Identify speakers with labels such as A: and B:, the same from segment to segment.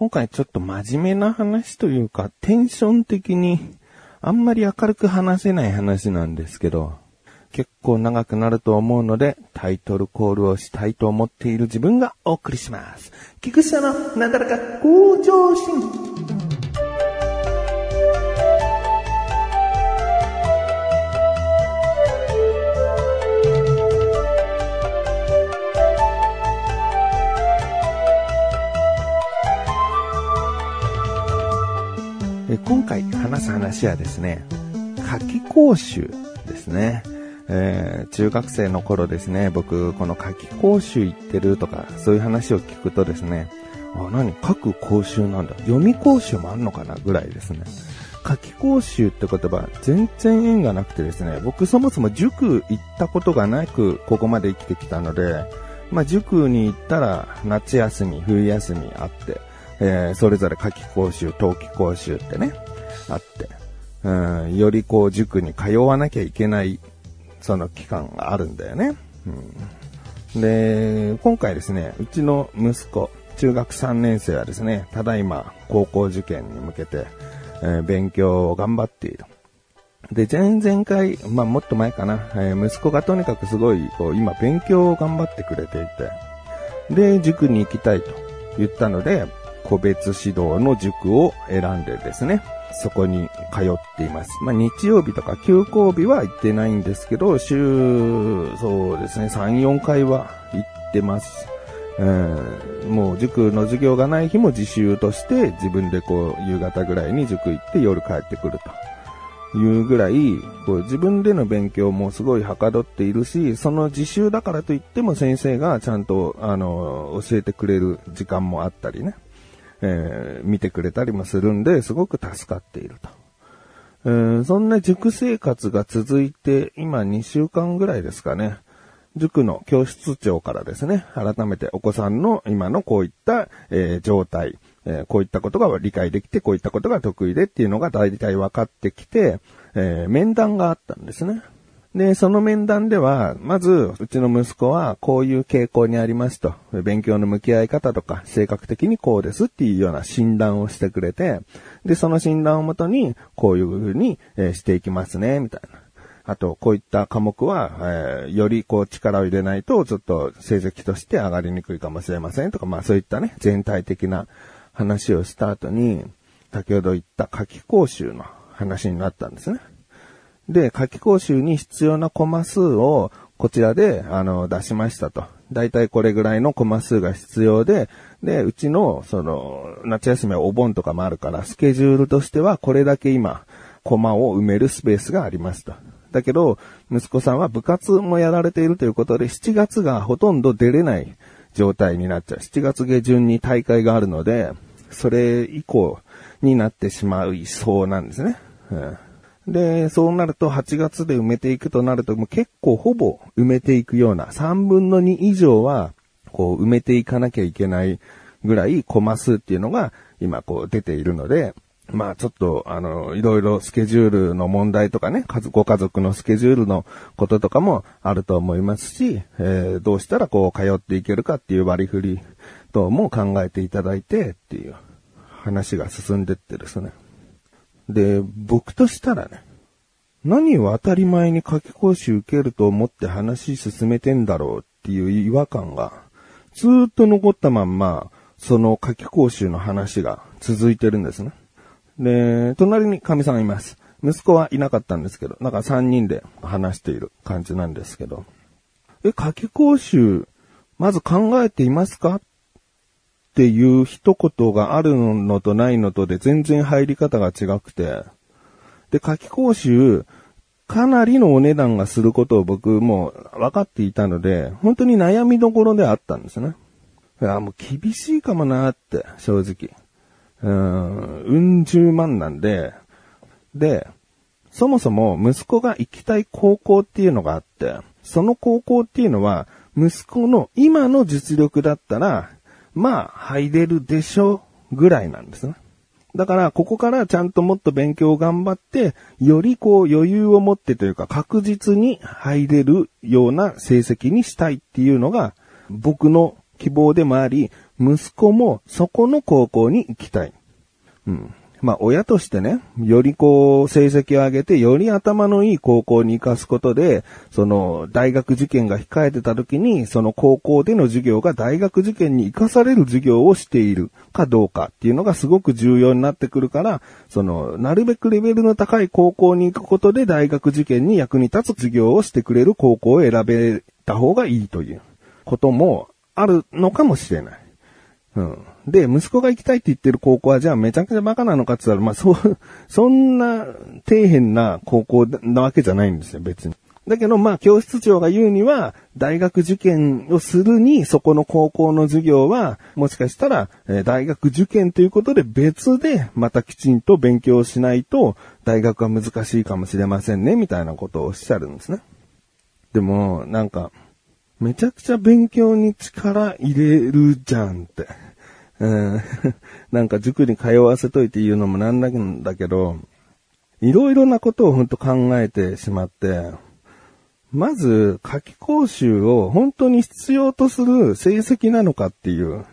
A: 今回ちょっと真面目な話というか、テンション的にあんまり明るく話せない話なんですけど、結構長くなると思うので、タイトルコールをしたいと思っている自分がお送りします。菊池のなだらか向上心。え今回話す話はですね、夏季講習ですね。えー、中学生の頃ですね、僕、この夏季講習行ってるとか、そういう話を聞くとですね、あ、何書く講習なんだ。読み講習もあんのかなぐらいですね。夏季講習って言葉、全然縁がなくてですね、僕そもそも塾行ったことがなく、ここまで生きてきたので、まあ、塾に行ったら、夏休み、冬休みあって、えー、それぞれ夏季講習、冬季講習ってね、あって、うん、よりこう塾に通わなきゃいけない、その期間があるんだよね。うん、で、今回ですね、うちの息子、中学3年生はですね、ただいま高校受験に向けて、えー、勉強を頑張っている。で、前々回、まあもっと前かな、えー、息子がとにかくすごい、こう、今勉強を頑張ってくれていて、で、塾に行きたいと言ったので、個別指導の塾を選んでですね、そこに通っています。まあ、日曜日とか休校日は行ってないんですけど、週、そうですね、3、4回は行ってます。うん、もう塾の授業がない日も自習として自分でこう夕方ぐらいに塾行って夜帰ってくるというぐらい、こう自分での勉強もすごいはかどっているし、その自習だからといっても先生がちゃんとあの教えてくれる時間もあったりね。えー、見てくれたりもするんで、すごく助かっていると。えー、そんな塾生活が続いて、今2週間ぐらいですかね。塾の教室長からですね、改めてお子さんの今のこういった、えー、状態、えー、こういったことが理解できて、こういったことが得意でっていうのが大体分かってきて、えー、面談があったんですね。で、その面談では、まず、うちの息子はこういう傾向にありますと、勉強の向き合い方とか、性格的にこうですっていうような診断をしてくれて、で、その診断をもとに、こういうふうに、えしていきますね、みたいな。あと、こういった科目は、えー、よりこう力を入れないと、ちょっと成績として上がりにくいかもしれませんとか、まあそういったね、全体的な話をした後に、先ほど言った夏季講習の話になったんですね。で、夏季講習に必要なコマ数をこちらで、あの、出しましたと。だいたいこれぐらいのコマ数が必要で、で、うちの、その、夏休みはお盆とかもあるから、スケジュールとしてはこれだけ今、コマを埋めるスペースがありますと。だけど、息子さんは部活もやられているということで、7月がほとんど出れない状態になっちゃう。7月下旬に大会があるので、それ以降になってしまいそうなんですね。うんで、そうなると8月で埋めていくとなると、もう結構ほぼ埋めていくような、3分の2以上は、こう埋めていかなきゃいけないぐらいコマ数っていうのが今こう出ているので、まあちょっと、あの、いろいろスケジュールの問題とかね、ご家族のスケジュールのこととかもあると思いますし、えー、どうしたらこう通っていけるかっていう割り振りとも考えていただいてっていう話が進んでってですね。で、僕としたらね、何を当たり前に夏季講習受けると思って話進めてんだろうっていう違和感が、ずっと残ったまんま、その夏季講習の話が続いてるんですね。で、隣に神さんがいます。息子はいなかったんですけど、なんか3人で話している感じなんですけど、え、夏季講習、まず考えていますか？っていう一言があるのとないのとで全然入り方が違くて、で、夏季講習、かなりのお値段がすることを僕も分かっていたので、本当に悩みどころであったんですね。いや、もう厳しいかもなって、正直。うん、うん十万なんで、で、そもそも息子が行きたい高校っていうのがあって、その高校っていうのは、息子の今の実力だったら、まあ、入れるでしょうぐらいなんですね。だから、ここからちゃんともっと勉強を頑張って、よりこう余裕を持ってというか確実に入れるような成績にしたいっていうのが、僕の希望でもあり、息子もそこの高校に行きたい。うん。まあ、親としてね、よりこう、成績を上げて、より頭のいい高校に行かすことで、その、大学受験が控えてた時に、その高校での授業が大学受験に活かされる授業をしているかどうかっていうのがすごく重要になってくるから、その、なるべくレベルの高い高校に行くことで大学受験に役に立つ授業をしてくれる高校を選べた方がいいということもあるのかもしれない。うん。で、息子が行きたいって言ってる高校は、じゃあめちゃくちゃバカなのかって言ったら、まあ、そう、そんな底辺な高校なわけじゃないんですよ、別に。だけど、まあ、教室長が言うには、大学受験をするに、そこの高校の授業は、もしかしたら、え大学受験ということで別で、またきちんと勉強しないと、大学は難しいかもしれませんね、みたいなことをおっしゃるんですね。でも、なんか、めちゃくちゃ勉強に力入れるじゃんって。うん、なんか塾に通わせといて言うのもなんなんだけど、いろいろなことを本当考えてしまって、まず、夏季講習を本当に必要とする成績なのかっていう。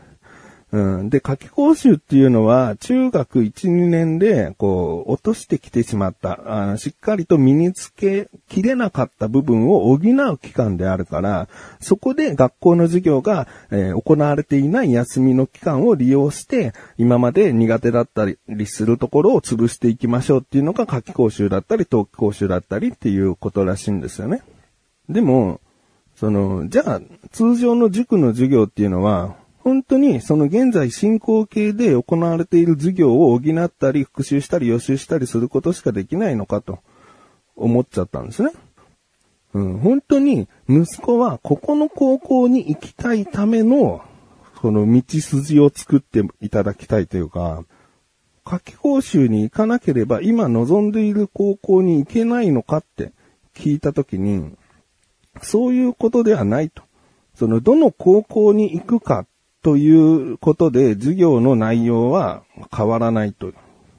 A: うん。で、夏季講習っていうのは、中学1、2年で、こう、落としてきてしまった、あしっかりと身につけきれなかった部分を補う期間であるから、そこで学校の授業が、えー行われていない休みの期間を利用して、今まで苦手だったりするところを潰していきましょうっていうのが夏季講習だったり、冬季講習だったりっていうことらしいんですよね。でも、その、じゃあ、通常の塾の授業っていうのは、本当にその現在進行形で行われている授業を補ったり復習したり予習したりすることしかできないのかと思っちゃったんですね。うん、本当に息子はここの高校に行きたいための、その道筋を作っていただきたいというか、夏季講習に行かなければ今望んでいる高校に行けないのかって聞いたときに、そういうことではないと。その、どの高校に行くかということで、授業の内容は変わらないと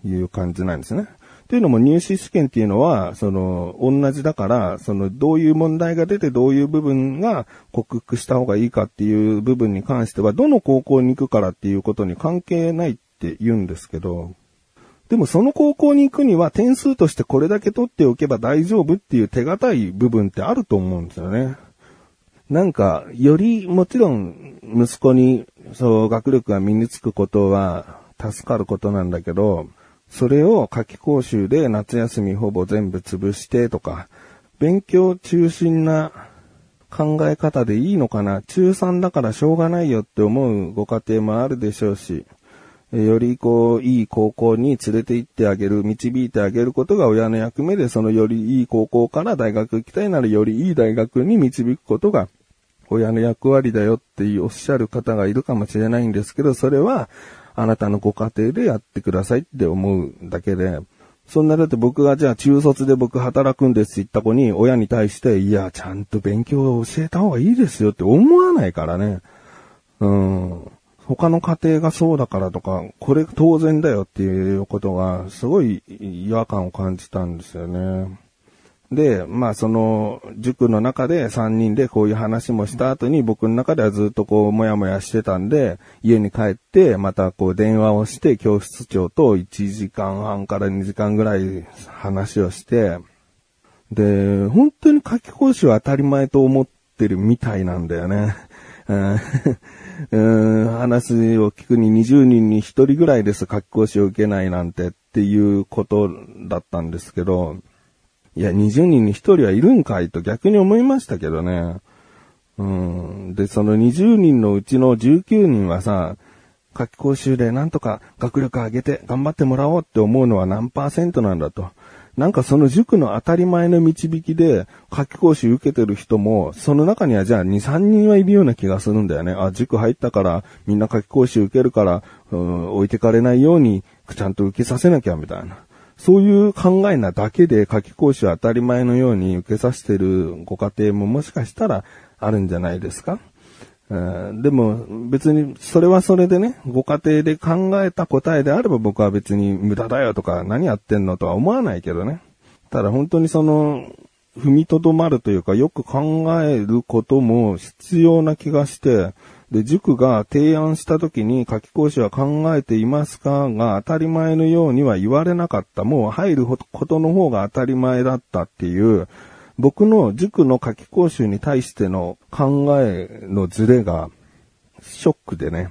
A: いう感じなんですね。というのも入試試験っていうのは、その、同じだから、その、どういう問題が出てどういう部分が克服した方がいいかっていう部分に関しては、どの高校に行くからっていうことに関係ないって言うんですけど、でもその高校に行くには点数としてこれだけ取っておけば大丈夫っていう手堅い部分ってあると思うんですよね。なんか、よりもちろん息子にそう学力が身につくことは助かることなんだけど、それを夏季講習で夏休みほぼ全部潰してとか、勉強中心な考え方でいいのかな？中3だからしょうがないよって思うご家庭もあるでしょうし、よりこう、いい高校に連れて行ってあげる、導いてあげることが親の役目で、そのよりいい高校から大学行きたいならよりいい大学に導くことが親の役割だよっておっしゃる方がいるかもしれないんですけど、それはあなたのご家庭でやってくださいって思うだけで、そんなだって僕がじゃあ中卒で僕働くんですって言った子に親に対して、いや、ちゃんと勉強を教えた方がいいですよって思わないからね。うん。他の家庭がそうだからとか、これ当然だよっていうことが、すごい違和感を感じたんですよね。で、まあその、塾の中で3人でこういう話もした後に僕の中ではずっとこう、もやもやしてたんで、家に帰って、またこう電話をして、教室長と1時間半から2時間ぐらい話をして、で、本当に夏季講習は当たり前と思ってるみたいなんだよね。うん話を聞くに20人に1人ぐらいです夏季講習を受けないなんてっていうことだったんですけど、いや、20人に1人はいるんかいと逆に思いましたけどね。うん。で、その20人のうちの19人はさ、夏季講習でなんとか学力上げて頑張ってもらおうって思うのは何パーセントなんだと。なんかその塾の当たり前の導きで、夏季講習受けてる人も、その中にはじゃあ2、3人はいるような気がするんだよね。あ、塾入ったから、みんな夏季講習受けるから、うん、置いてかれないように、ちゃんと受けさせなきゃ、みたいな。そういう考えなだけで夏季講習当たり前のように受けさせてるご家庭ももしかしたらあるんじゃないですか？でも別にそれはそれでね、ご家庭で考えた答えであれば僕は別に無駄だよとか何やってんのとは思わないけどね。ただ本当にその、踏みとどまるというかよく考えることも必要な気がして、で、塾が提案した時に夏季講習は考えていますか？が当たり前のようには言われなかった。もう入ることの方が当たり前だったっていう、僕の塾の夏季講習に対しての考えのズレがショックでね、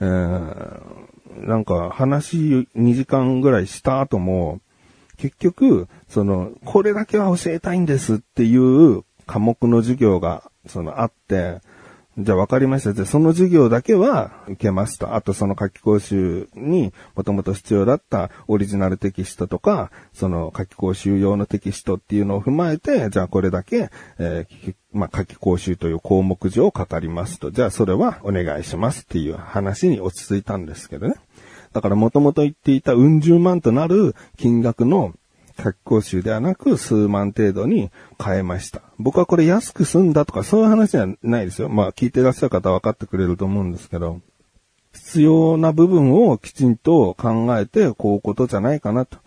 A: えー、なんか話2時間ぐらいした後も、結局、その、これだけは教えたいんですっていう科目の授業が、その、あって、じゃあ分かりました。じゃあその授業だけは受けますと。あとその夏期講習にもともと必要だったオリジナルテキストとか、その夏期講習用のテキストっていうのを踏まえて、じゃあこれだけ、えー、まあ、夏期講習という項目上を語りますと。じゃあそれはお願いしますっていう話に落ち着いたんですけどね。だからもともと言っていたうん十万となる金額の夏期講習ではなく数万程度に変えました。僕はこれ安く済んだとかそういう話じゃないですよ。まあ聞いてらっしゃる方は分かってくれると思うんですけど、必要な部分をきちんと考えてこういうことじゃないかなと。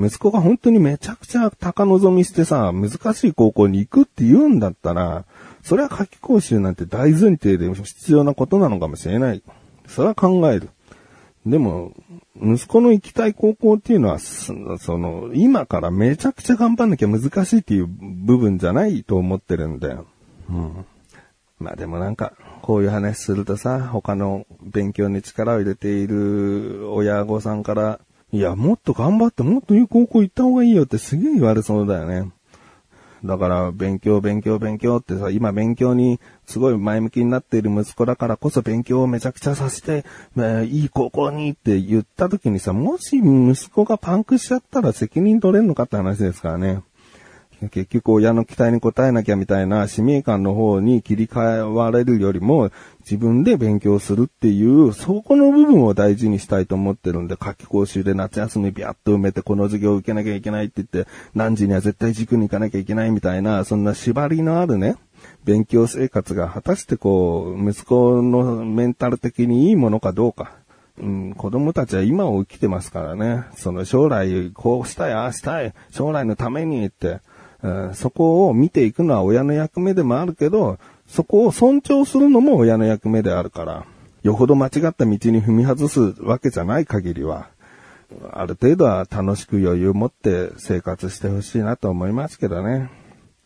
A: 息子が本当にめちゃくちゃ高望みしてさ、難しい高校に行くって言うんだったら、それは夏期講習なんて大前提で必要なことなのかもしれない。それは考える。でも、息子の行きたい高校っていうのは、その、今からめちゃくちゃ頑張んなきゃ難しいっていう部分じゃないと思ってるんだよ。うん。まあでもなんか、こういう話するとさ、他の勉強に力を入れている親御さんから、いや、もっと頑張ってもっといい高校行った方がいいよってすげえ言われそうだよね。だから、勉強、勉強、勉強ってさ、今勉強にすごい前向きになっている息子だからこそ勉強をめちゃくちゃさせて、まあ、いい高校にって言った時にさ、もし息子がパンクしちゃったら責任取れんのかって話ですからね。結局親の期待に応えなきゃみたいな使命感の方に切り替われるよりも自分で勉強するっていう、そこの部分を大事にしたいと思ってるんで、夏期講習で夏休みビャッと埋めてこの授業を受けなきゃいけないって言って、何時には絶対塾に行かなきゃいけないみたいな、そんな縛りのあるね、勉強生活が果たしてこう、息子のメンタル的にいいものかどうか。うん、子供たちは今を生きてますからね。その将来こうしたい、ああしたい、将来のためにって、そこを見ていくのは親の役目でもあるけど、そこを尊重するのも親の役目であるから、よほど間違った道に踏み外すわけじゃない限りは、ある程度は楽しく余裕を持って生活してほしいなと思いますけどね。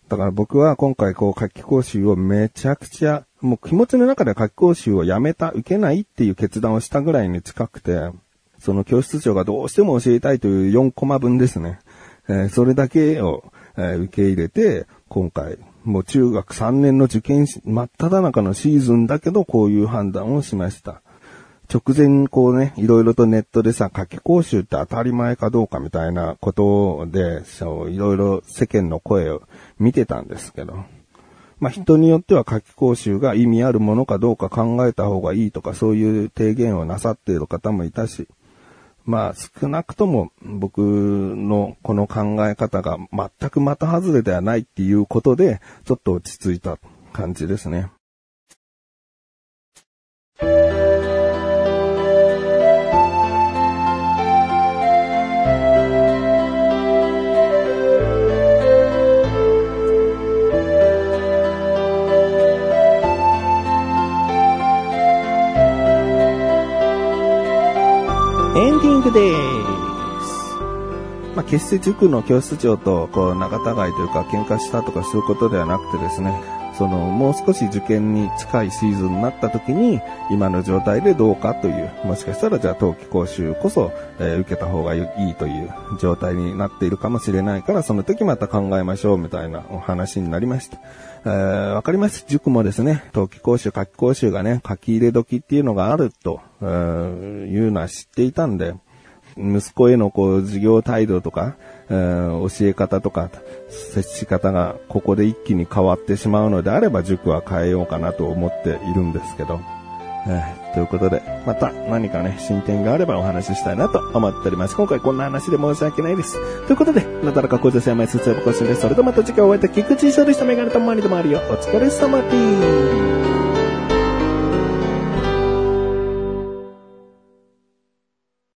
A: だから僕は今回こう夏期講習をめちゃくちゃ、もう気持ちの中で夏期講習をやめた、受けないっていう決断をしたぐらいに近くて、その教室長がどうしても教えたいという4コマ分ですね。えー、それだけをえ受け入れて、今回、もう中学3年の受験真っ只中のシーズンだけど、こういう判断をしました。直前にこうね、いろいろとネットでさ、夏期講習って当たり前かどうかみたいなことで、そう、いろいろ世間の声を見てたんですけど、まあ、人によっては夏期講習が意味あるものかどうか考えた方がいいとか、そういう提言をなさっている方もいたし、まあ少なくとも僕のこの考え方が全くまた外れではないっていうことで、ちょっと落ち着いた感じですね。クです。まあ、決して塾の教室長とこう仲違いというか喧嘩したとかそういうことではなくてですね、そのもう少し受験に近いシーズンになった時に今の状態でどうかという、もしかしたらじゃあ冬季講習こそ、えー、受けた方がいいという状態になっているかもしれないからその時また考えましょうみたいなお話になりました。え、わかります。塾もですね、冬季講習、夏季講習がね、書き入れ時っていうのがあると、え、いうのは知っていたんで、息子へのこう、授業態度とか、え、教え方とか、接し方がここで一気に変わってしまうのであれば塾は変えようかなと思っているんですけど。えー、ということで、また何かね、進展があればお話ししたいなと思っております。今回こんな話で申し訳ないです。ということで、なだらか小女性前説明更新です。それではまた次回お会いいた菊池翔でした。メガネとマリでもあるよ。お疲れ様です。